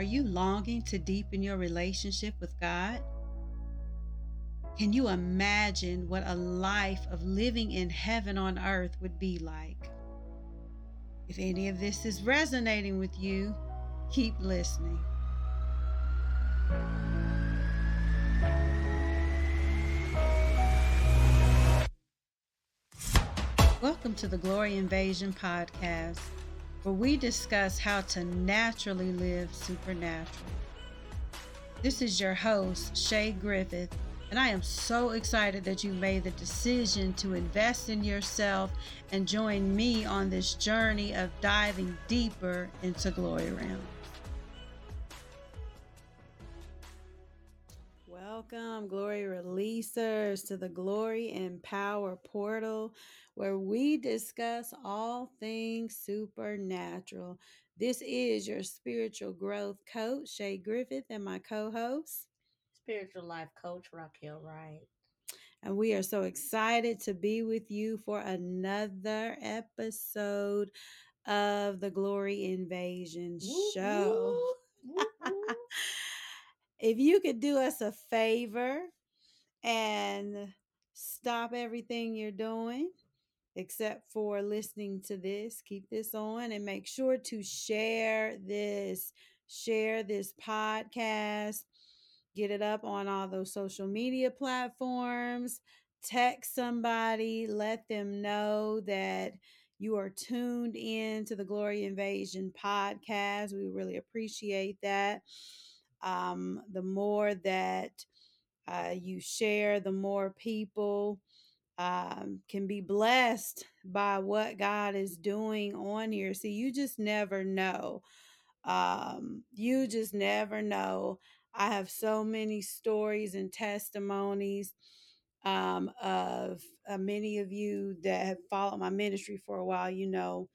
Are you longing to deepen your relationship with God? Can you imagine what a life of living in heaven on earth would be like? If any of this is resonating with you, keep listening. Welcome to the Glory Invasion podcast, where we discuss how to naturally live supernatural. This is your host, Sha Griffith, and I am so excited that you made the decision to invest in yourself and join me on this journey of diving deeper into Glory Realm. Welcome, Glory Releasers, to the Glory and Power Portal, where we discuss all things supernatural. This is your spiritual growth coach, Sha Griffith, and my co host, spiritual life coach, Raquel Wright. And we are so excited to be with you for another episode of the Glory Invasion Show. if you could do us a favor and stop everything you're doing except for listening to this keep this on and make sure to share this share this podcast get it up on all those social media platforms text somebody let them know that you are tuned in to the glory invasion podcast. We really appreciate that um, the more that uh, you share, the more people um, can be blessed by what God is doing on here. See, you just never know. Um, you just never know. I have so many stories and testimonies um, of uh, many of you that have followed my ministry for a while. You know,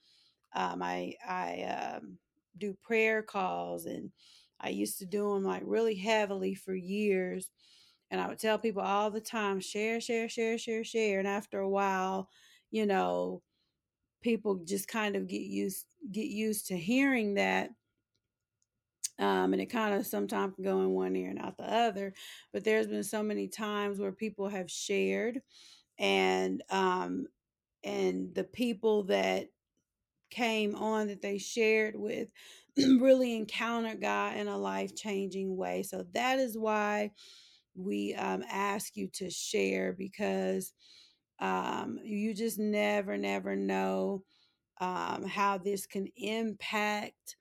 um, I I um, do prayer calls and I used to do them like really heavily for years. And I would tell people all the time, share, share, share, share, share. And after a while, you know, people just kind of get used get used to hearing that. Um, and it kind of sometimes can go in one ear and out the other. But there's been so many times where people have shared and um and the people that came on that they shared with really encountered God in a life changing way. So that is why we um, ask you to share because um, you just never, never know um, how this can impact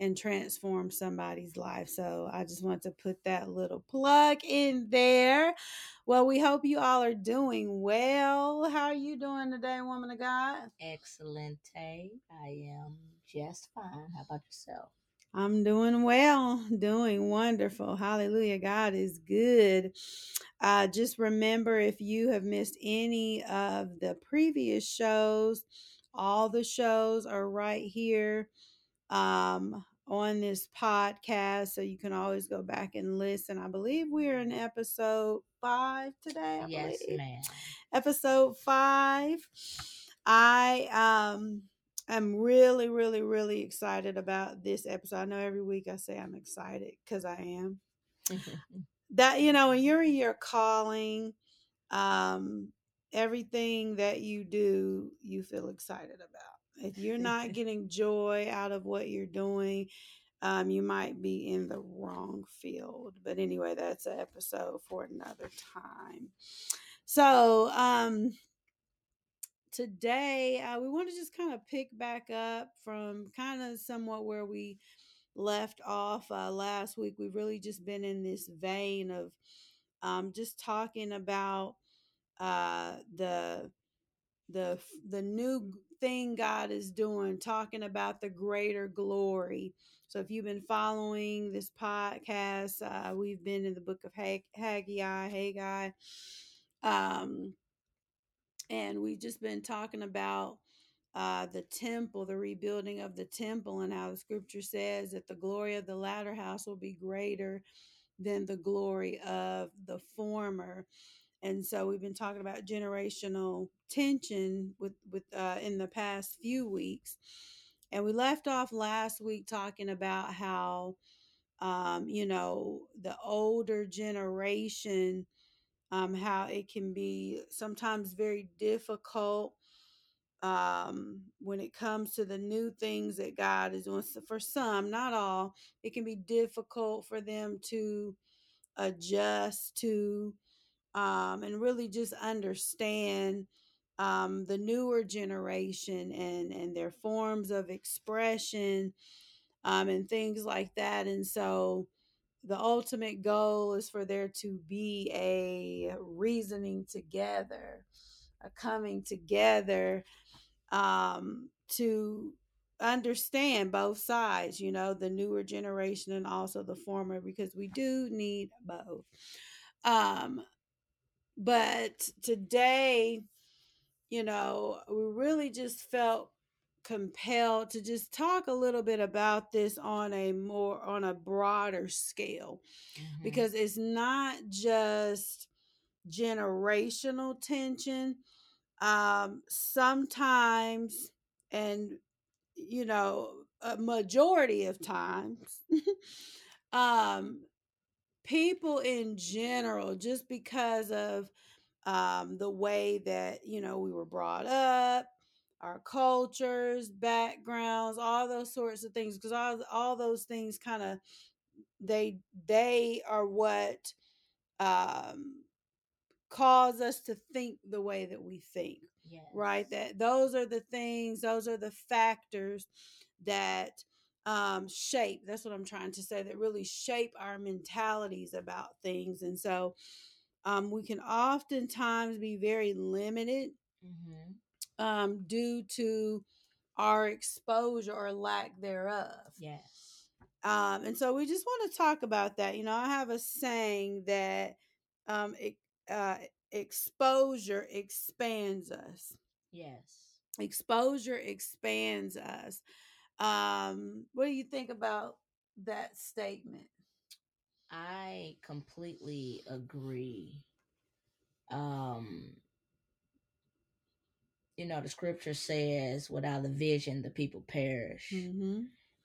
and transform somebody's life. So I just want to put that little plug in there. Well, we hope you all are doing well. How are you doing today, woman of God? Excellent. I am just fine. How about yourself? I'm doing well, doing wonderful. Hallelujah. God is good. Uh, just remember if you have missed any of the previous shows, all the shows are right here um, on this podcast. So you can always go back and listen. I believe we're in episode five today. I yes, believe. ma'am. Episode five. I um I'm really, really, really excited about this episode. I know every week I say I'm excited because I am. that you know, when you're in your calling, um, everything that you do, you feel excited about. If you're not getting joy out of what you're doing, um, you might be in the wrong field. But anyway, that's an episode for another time. So, um, today uh, we want to just kind of pick back up from kind of somewhat where we left off uh, last week. We've really just been in this vein of um, just talking about uh, the the the new thing God is doing, talking about the greater glory. So if you've been following this podcast, uh, we've been in the book of Hag- Haggai, Haggai. Um, and we've just been talking about uh, the temple, the rebuilding of the temple, and how the scripture says that the glory of the latter house will be greater than the glory of the former. And so we've been talking about generational tension with with uh, in the past few weeks, and we left off last week talking about how um, you know, the older generation, um, how it can be sometimes very difficult um, when it comes to the new things that God is doing. So for some, not all, it can be difficult for them to adjust to um, and really just understand um, the newer generation and and their forms of expression um, and things like that. And so the ultimate goal is for there to be a reasoning together, a coming together um, to understand both sides, you know, the newer generation and also the former, because we do need both. Um, but today, you know, we really just felt compelled to just talk a little bit about this on a more on a broader scale Mhm. because it's not just generational tension um sometimes and you know a majority of times um people in general just because of um the way that you know we were brought up our cultures backgrounds all those sorts of things because all, all those things kind of they they are what um cause us to think the way that we think Yes. right that those are the things those are the factors that um shape that's what i'm trying to say that really shape our mentalities about things and so um we can oftentimes be very limited Mm-hmm. um due to our exposure or lack thereof Yes. um, and so we just want to talk about that. You know, I have a saying that um, it, uh, exposure expands us. Yes. Exposure expands us. Um, what do you think about that statement? I completely agree. Um, you know, the scripture says, without a vision, the people perish. Mm-hmm.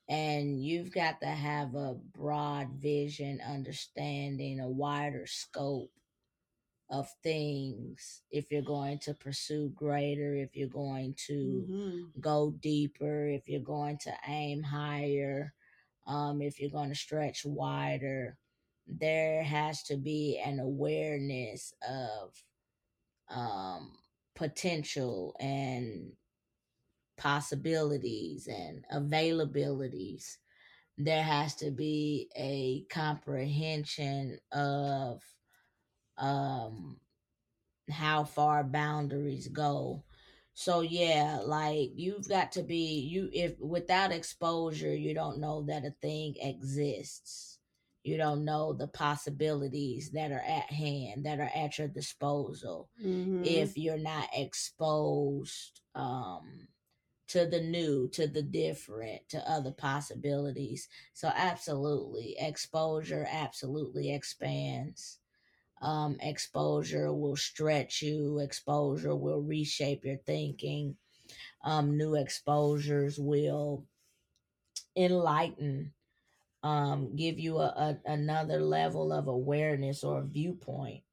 And you've got to have a broad vision, understanding, a wider scope of things if you're going to pursue greater, if you're going to Mm-hmm. go deeper, if you're going to aim higher, um, if you're going to stretch wider. There has to be an awareness of um, potential and possibilities and availabilities. There has to be a comprehension of um, how far boundaries go. So yeah, like you've got to be you if without exposure, you don't know that a thing exists. You don't know the possibilities that are at hand, that are at your disposal. Mm-hmm. If you're not exposed um to the new, to the different, to other possibilities. So absolutely, exposure absolutely expands um, exposure will stretch you exposure will reshape your thinking um, new exposures will enlighten um, give you a, a, another level of awareness or viewpoint.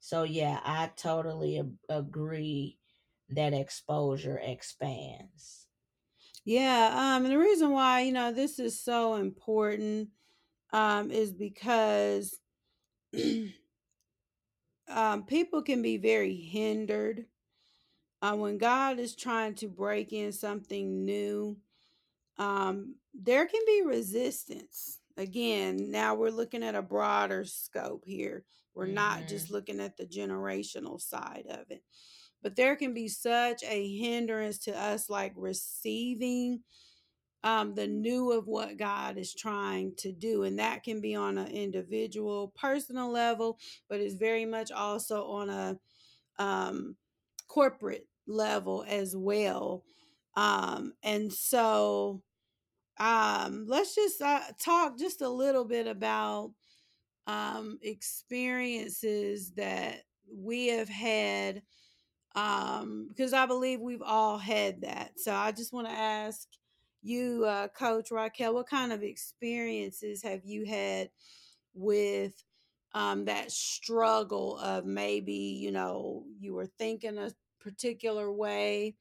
So yeah i totally ag- agree that exposure expands. Yeah, um, and the reason why you know this is so important um, is because um, people can be very hindered uh, when God is trying to break in something new. Um, there can be resistance. Again, now we're looking at a broader scope here. We're not just Mhm. looking at the generational side of it, but there can be such a hindrance to us like receiving um, the new of what God is trying to do. And that can be on an individual, personal level, but it's very much also on a um, corporate level as well. Um, and so um, let's just uh, talk just a little bit about um, experiences that we have had um, because I believe we've all had that. So I just want to ask you, uh, Coach Raquel, what kind of experiences have you had with um, that struggle of maybe, you know, you were thinking a particular way,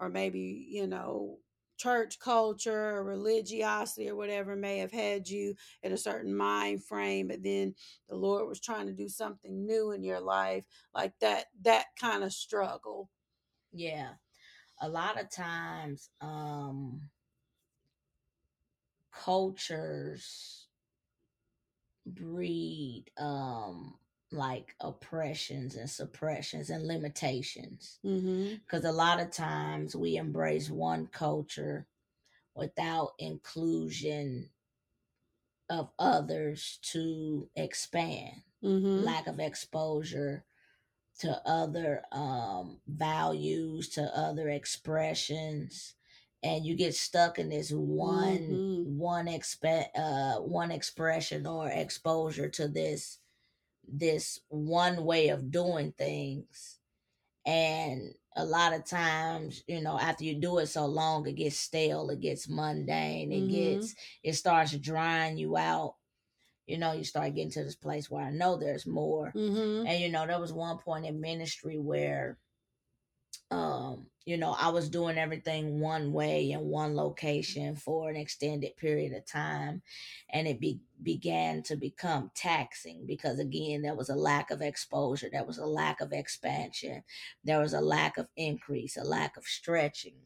or maybe, you know, church culture or religiosity or whatever may have had you in a certain mind frame but then the lord was trying to do something new in your life like that that kind of struggle? Yeah. A lot of times um cultures breed um like oppressions and suppressions and limitations mm-hmm. because a lot of times we embrace one culture without inclusion of others to expand Mm-hmm. lack of exposure to other um, values to other expressions and you get stuck in this one Mhm. one expe- uh one expression or exposure to this this one way of doing things and a lot of times you know after you do it so long it gets stale it gets mundane it Mhm. gets it starts drying you out you know you start getting to this place where i know there's more Mm-hmm. and you know there was one point in ministry where um you know i was doing everything one way in one location for an extended period of time and it be, began to become taxing because again there was a lack of exposure there was a lack of expansion there was a lack of increase a lack of stretching.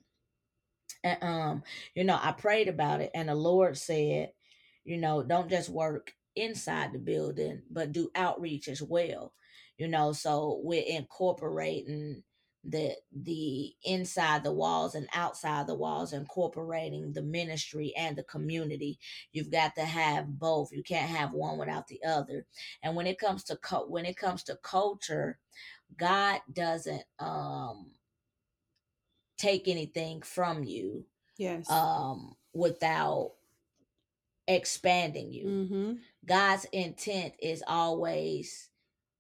And um you know i prayed about it and the lord said you know don't just work inside the building but do outreach as well you know so we're incorporating the the inside the walls and outside the walls incorporating the ministry and the community you've got to have both you can't have one without the other and when it comes to co- when it comes to culture god doesn't um take anything from you Yes. um without expanding you mm-hmm. god's intent is always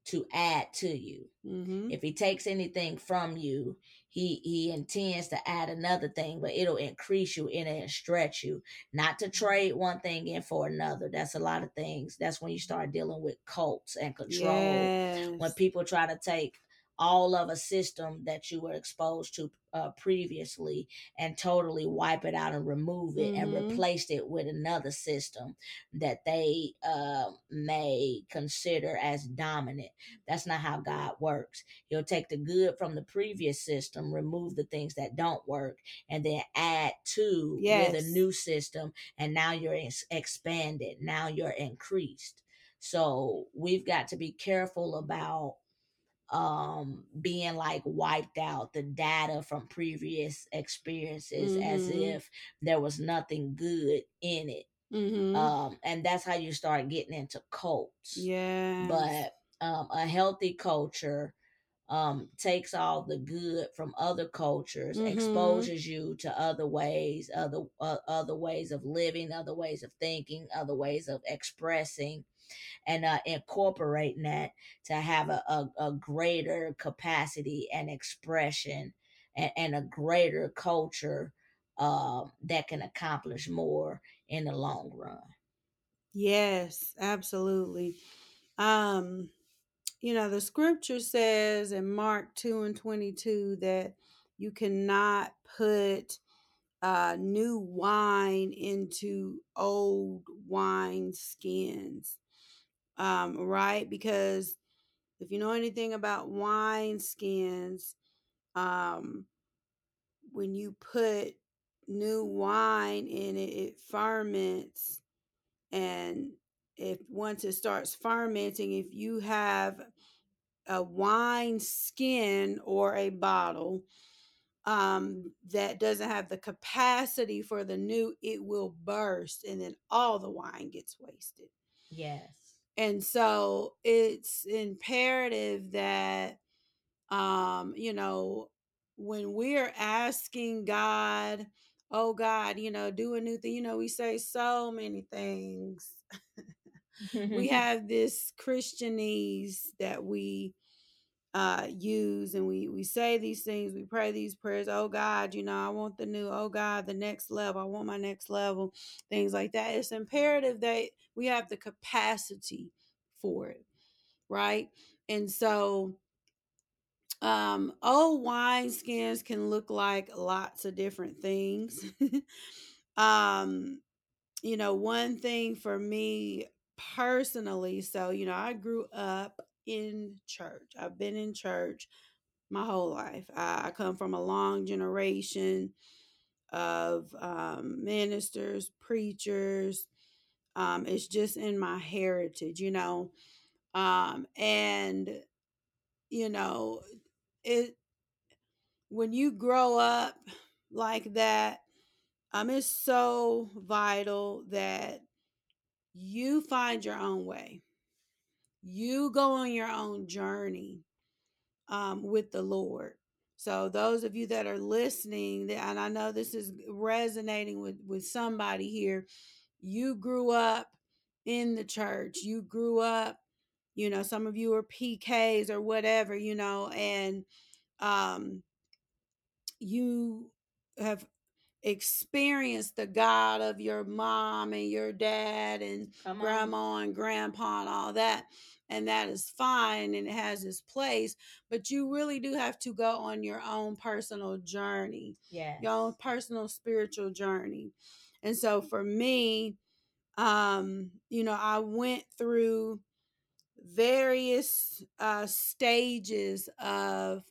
to add to you. Mm-hmm. if he takes anything from you he he intends to add another thing but it'll increase you and it'll stretch you. Not to trade one thing in for another. That's a lot of things. That's when you start dealing with cults and control. Yes. when people try to take all of a system that you were exposed to uh, previously and totally wipe it out and remove it and Mhm. replace it with another system that they uh, may consider as dominant. That's not how God works. He'll take the good from the previous system, remove the things that don't work, and then add to with a new system. And now you're ex- expanded. Now you're increased. So we've got to be careful about um being like wiped out the data from previous experiences as Mhm. if there was nothing good in it Mm-hmm. um and that's how you start getting into cults yeah but um a healthy culture um takes all the good from other cultures Mhm. exposes you to other ways other uh, other ways of living other ways of thinking other ways of expressing and uh, incorporating that to have a, a, a greater capacity and expression and, and a greater culture um, that can accomplish more in the long run. Yes, absolutely. Um, you know, the scripture says in Mark 2 and 22 that you cannot put uh, new wine into old wine skins. Um, right? Because if you know anything about wine skins, um, when you put new wine in it, it ferments. And if once it starts fermenting, if you have a wine skin or a bottle um, that doesn't have the capacity for the new, it will burst and then all the wine gets wasted. Yes. And so it's imperative that, um, you know, when we're asking God, oh God, you know, do a new thing, you know, we say so many things. we have this Christianese that we uh, use and we we say these things we pray these prayers oh god you know i want the new oh god the next level i want my next level things like that. It's imperative that we have the capacity for it right? And so um old wineskins can look like lots of different things. Um you know one thing for me personally so you know i grew up in church. I've been in church my whole life. I, I come from a long generation of um, ministers preachers um, it's just in my heritage you know? Um, and you know it when you grow up like that um it's so vital that you find your own way you go on your own journey um, with the lord. So those of you that are listening and i know this is resonating with with somebody here you grew up in the church you grew up you know some of you are pks or whatever you know and um you have experienced the God of your mom and your dad and grandma and grandpa and all that. And that is fine and it has its place. But you really do have to go on your own personal journey, Yeah. your own personal spiritual journey. And so for me, um, you know, I went through various uh stages of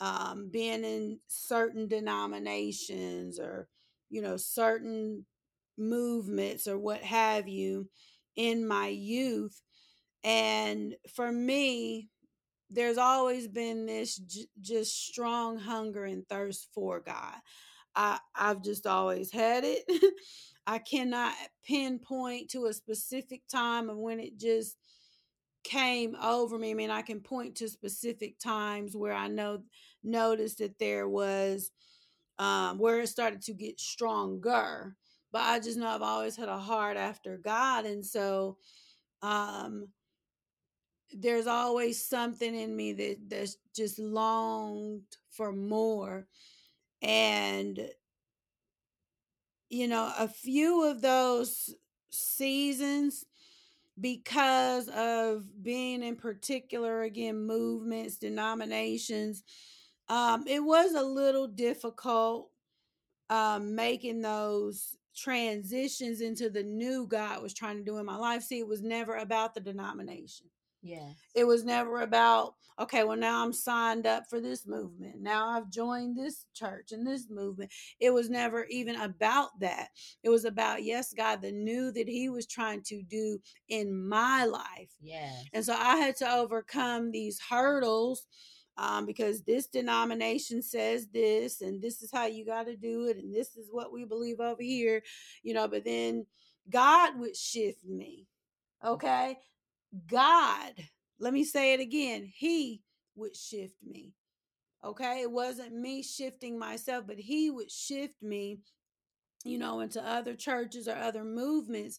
um, being in certain denominations or you know certain movements or what have you in my youth and for me there's always been this j- just strong hunger and thirst for god. I i've just always had it. I cannot pinpoint to a specific time of when it just came over me. I mean, I can point to specific times where I know noticed that there was um where it started to get stronger. But I just know I've always had a heart after God. And so um there's always something in me that that's just longed for more. And you know, a few of those seasons because of being in particular again movements denominations um it was a little difficult um making those transitions into the new god was trying to do in my life. See it was never about the denomination Yes. it was never about, okay, well, now I'm signed up for this movement. Now I've joined this church and this movement. It was never even about that. It was about, yes, God, the new that He was trying to do in my life. Yes. And so I had to overcome these hurdles um, because this denomination says this, and this is how you got to do it, and this is what we believe over here, you know. But then God would shift me, okay? God, let me say it again, He would shift me. Okay. It wasn't me shifting myself, but He would shift me, you know, into other churches or other movements.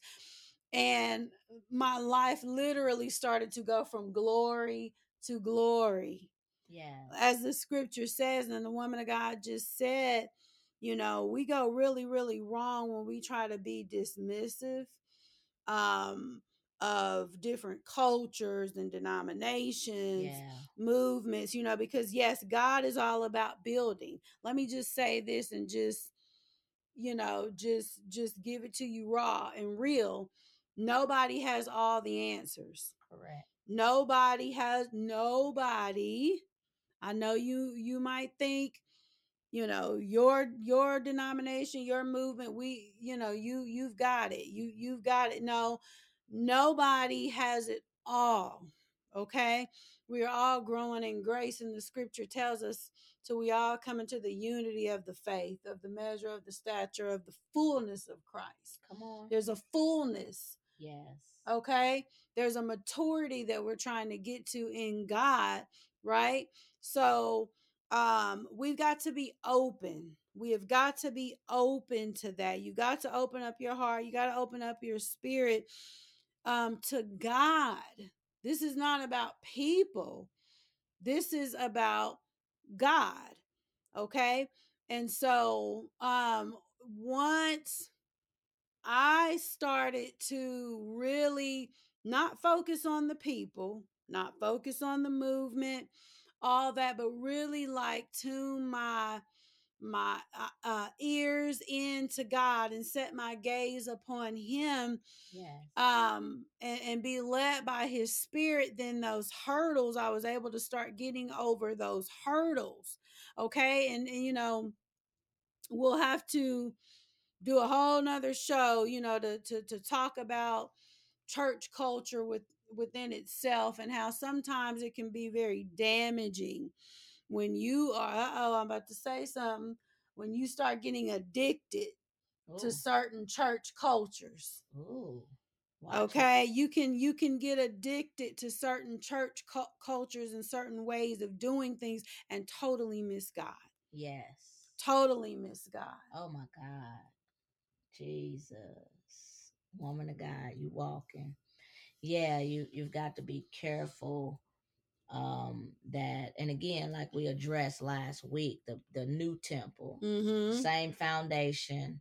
And my life literally started to go from glory to glory. Yes. As the scripture says, and the woman of God just said, you know, we go really, really wrong when we try to be dismissive um, of different cultures and denominations, Yeah. movements, you know, because yes, God is all about building. Let me just say this and just, you know, just just give it to you raw and real. Nobody has all the answers. Correct. Nobody has nobody. I know you you might think you know your your denomination your movement we you know you you've got it you you've got it no nobody has it all okay? We are all growing in grace and the scripture tells us till we all come into the unity of the faith of the measure of the stature of the fullness of christ. Come on. there's a fullness Yes. okay? There's a maturity that we're trying to get to in god right? So um we've got to be open. We have got to be open to that. You got to open up your heart. You got to open up your spirit um to god this is not about people This is about God. Okay. And so um once I started to really not focus on the people, not focus on the movement, all that, but really like tune my my uh, uh, ears into God and set my gaze upon Him, Yes. um, and, and be led by His Spirit. Then those hurdles, I was able to start getting over those hurdles. Okay, and, and you know, we'll have to do a whole nother show, you know, to to to talk about church culture with within itself and how sometimes it can be very damaging when you are oh i'm about to say something when you start getting addicted Ooh. to certain church cultures Ooh. Watch it. okay you can you can get addicted to certain church cu- cultures and certain ways of doing things and totally miss god Yes. totally miss god Oh my God. Jesus. Woman of God, you walking. Yeah, you you've got to be careful um that and again like we addressed last week the the new temple mm-hmm same foundation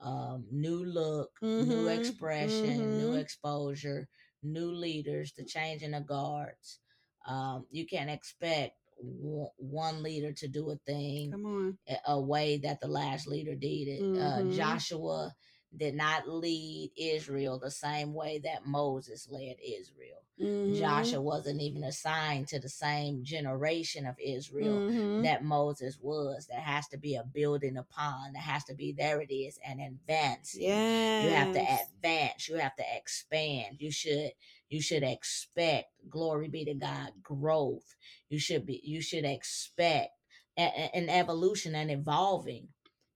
um new look new Mhm, expression new mhm. exposure new leaders the changing of guards um you can't expect w- one leader to do a thing come on a- way that the last leader did it. Uh, Mhm. Joshua did not lead Israel the same way that Moses led Israel. Mhm, Joshua wasn't even assigned to the same generation of Israel mhm. that Moses was. There has to be a building upon. There has to be, there it is, an advancing. yes You have to advance. You have to expand. You should you should expect glory be to God growth. You should be you should expect a- a- an evolution and evolving.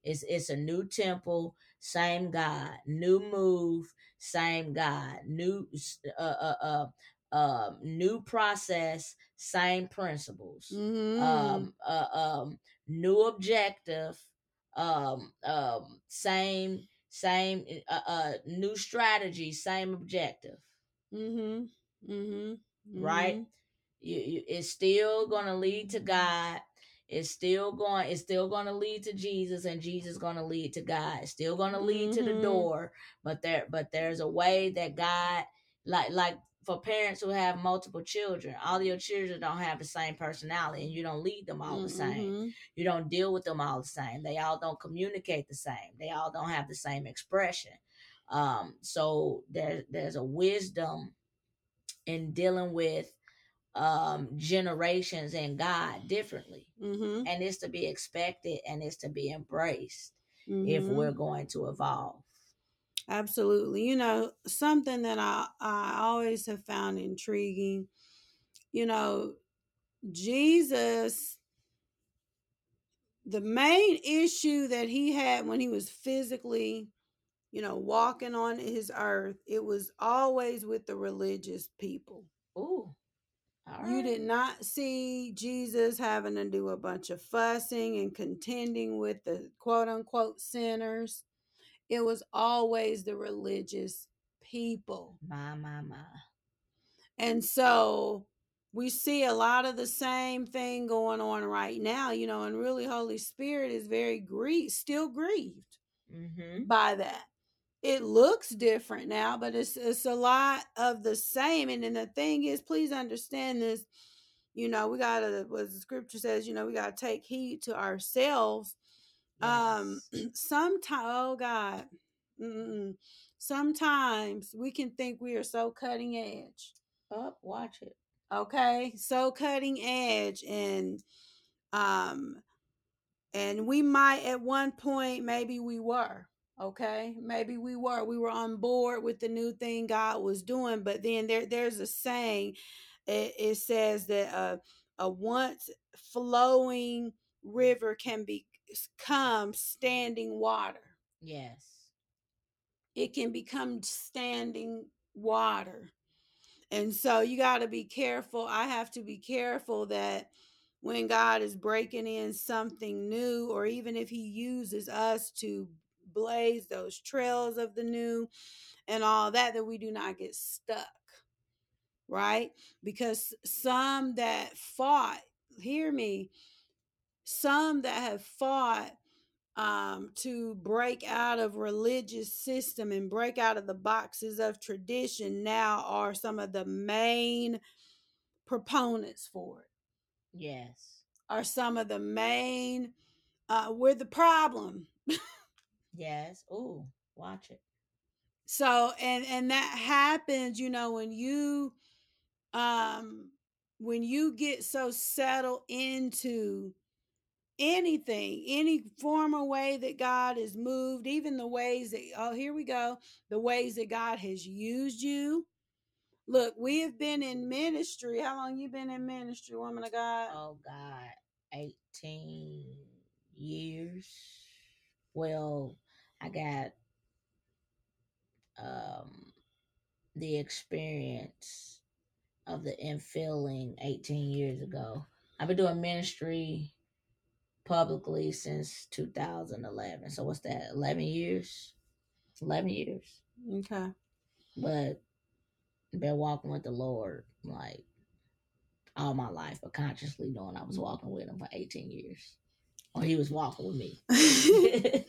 It's it's a new temple, same God, new move, same God, new uh uh uh um new process, same principles. Mhm. Um uh um new objective, um um same same uh, uh new strategy, same objective, Mhm. Mhm. right? Mhm. You, you it's still gonna lead to God. It's still going. It's still gonna lead to Jesus, and Jesus gonna lead to God. It's still gonna lead to the Mhm. door, but there, but there's a way that God, like, like for parents who have multiple children, all your children don't have the same personality, and you don't lead them all the same. Mhm. You don't deal with them all the same. They all don't communicate the same. They all don't have the same expression. Um, so there, there's a wisdom in dealing with um generations and God differently. Mhm. And it's to be expected and it's to be embraced if Mhm. we're going to evolve. Absolutely. You know, something that I I always have found intriguing, you know, Jesus the main issue that he had when he was physically, you know, walking on his earth, it was always with the religious people. Ooh. All You right. did not see Jesus having to do a bunch of fussing and contending with the quote unquote sinners. It was always the religious people. My, my, my. And so we see a lot of the same thing going on right now, you know, and really Holy Spirit is very grieved, still grieved Mm-hmm. by that. It looks different now, but it's it's a lot of the same. And then the thing is, please understand this. You know, we gotta what the scripture says, you know, we gotta take heed to ourselves. Um Yes. sometimes oh God. Mm-mm. Sometimes we can think we are so cutting edge. Up, watch it. Okay, so cutting edge and um and we might at one point maybe we were okay maybe we were we were on board with the new thing god was doing but then there there's a saying it, it says that uh, a once flowing river can become standing water Yes. it can become standing water and so you got to be careful i have to be careful that when God is breaking in something new, or even if He uses us to blaze those trails of the new and all that, that we do not get stuck. right? Because some that fought, hear me, some that have fought um, to break out of religious system and break out of the boxes of tradition now are some of the main proponents for it Yes. are some of the main uh, we're the problem Yes. Ooh, watch it. so and and that happens you know when you um when you get so settled into anything any form or way that god has moved even the ways that oh here we go the ways that god has used you look we have been in ministry how long you been in ministry woman of god Oh God, eighteen years. Well, I got um the experience of the infilling 18 years ago. I've been doing ministry publicly since 2011. So what's that? 11 years? 11 years. okay But been walking with the Lord like all my life, but consciously knowing I was walking with him for 18 years. Or he was walking with me. it's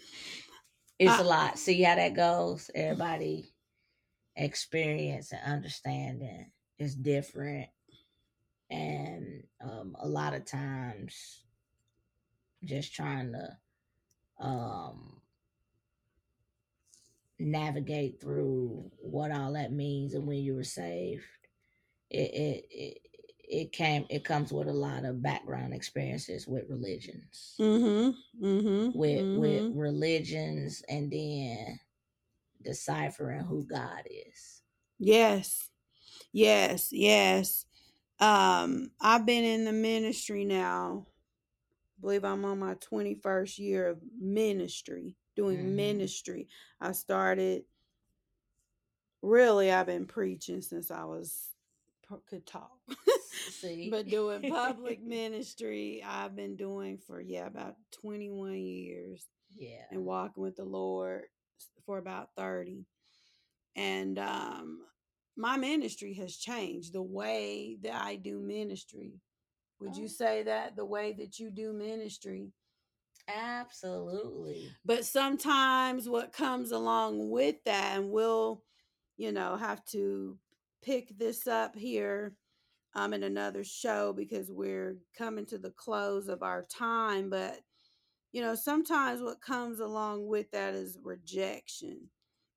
a I- lot. See how that goes? Everybody experience and understanding is different. And um, a lot of times just trying to um, navigate through what all that means and when you were saved. It, it, it, it came it comes with a lot of background experiences with religions mm-hmm mm-hmm with with religions and then deciphering who God is. Yes. Yes. Yes. Um, I've been in the ministry now. I believe I'm on my 21st year of ministry, doing Mhm. ministry. I started really I've been preaching since I was could talk. See, but doing public ministry I've been doing for yeah, about 21 years yeah, and walking with the Lord for about 30. And um my ministry has changed the way that I do ministry. Would you Oh. say that the way that you do ministry? absolutely. But sometimes what comes along with that, and we'll, you know, have to pick this up here um in another show because we're coming to the close of our time. But you know, sometimes what comes along with that is rejection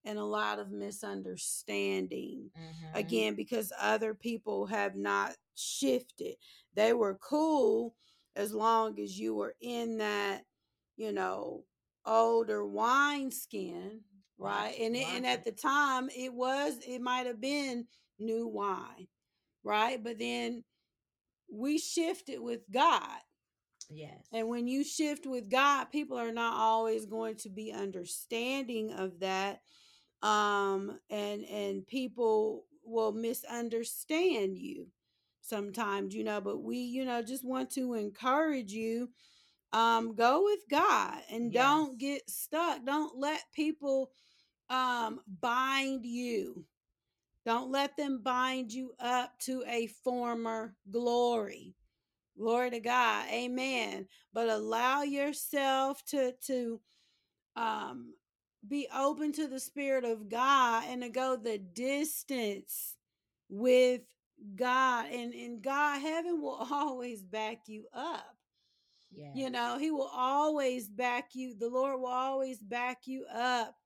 and a lot of misunderstanding. Mhm. Again, because other people have not shifted. They were cool as long as you were in that, you know, older wine skin, right? And it, and at the time it was it might have been new wine, right? But then we shifted with God. yes, And when you shift with God, people are not always going to be understanding of that. Um and and people will misunderstand you sometimes, you know, but we, you know, just want to encourage you um go with God and don't get stuck. Don't let people um bind you. Don't let them bind you up to a former glory. Glory to God. Amen. But allow yourself to to um be open to the spirit of God and to go the distance with God and and God heaven will always back you up. yes, You know, he will always back you. The Lord will always back you up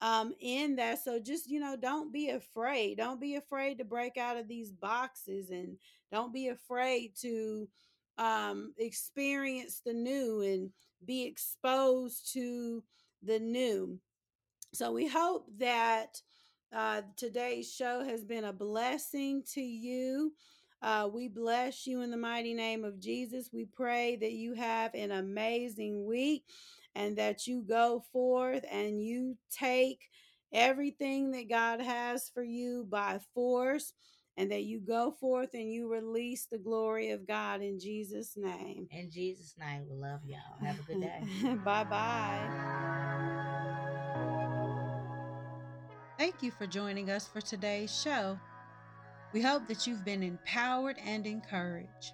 um in that so just you know don't be afraid don't be afraid to break out of these boxes and don't be afraid to um experience the new and be exposed to the new so we hope that uh, today's show has been a blessing to you. Uh, we bless you in the mighty name of Jesus. We pray that you have an amazing week and that you go forth and you take everything that God has for you by force and that you go forth and you release the glory of God in Jesus' name. In Jesus' name, we love y'all. Have a good day. bye bye. Thank you for joining us for today's show. We hope that you've been empowered and encouraged.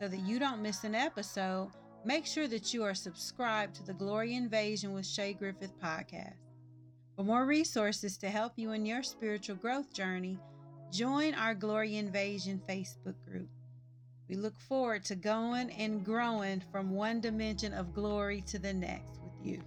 So that you don't miss an episode, make sure that you are subscribed to the Glory Invasion with Sha Griffith podcast. For more resources to help you in your spiritual growth journey, join our Glory Invasion Facebook group. We look forward to going and growing from one dimension of glory to the next with you.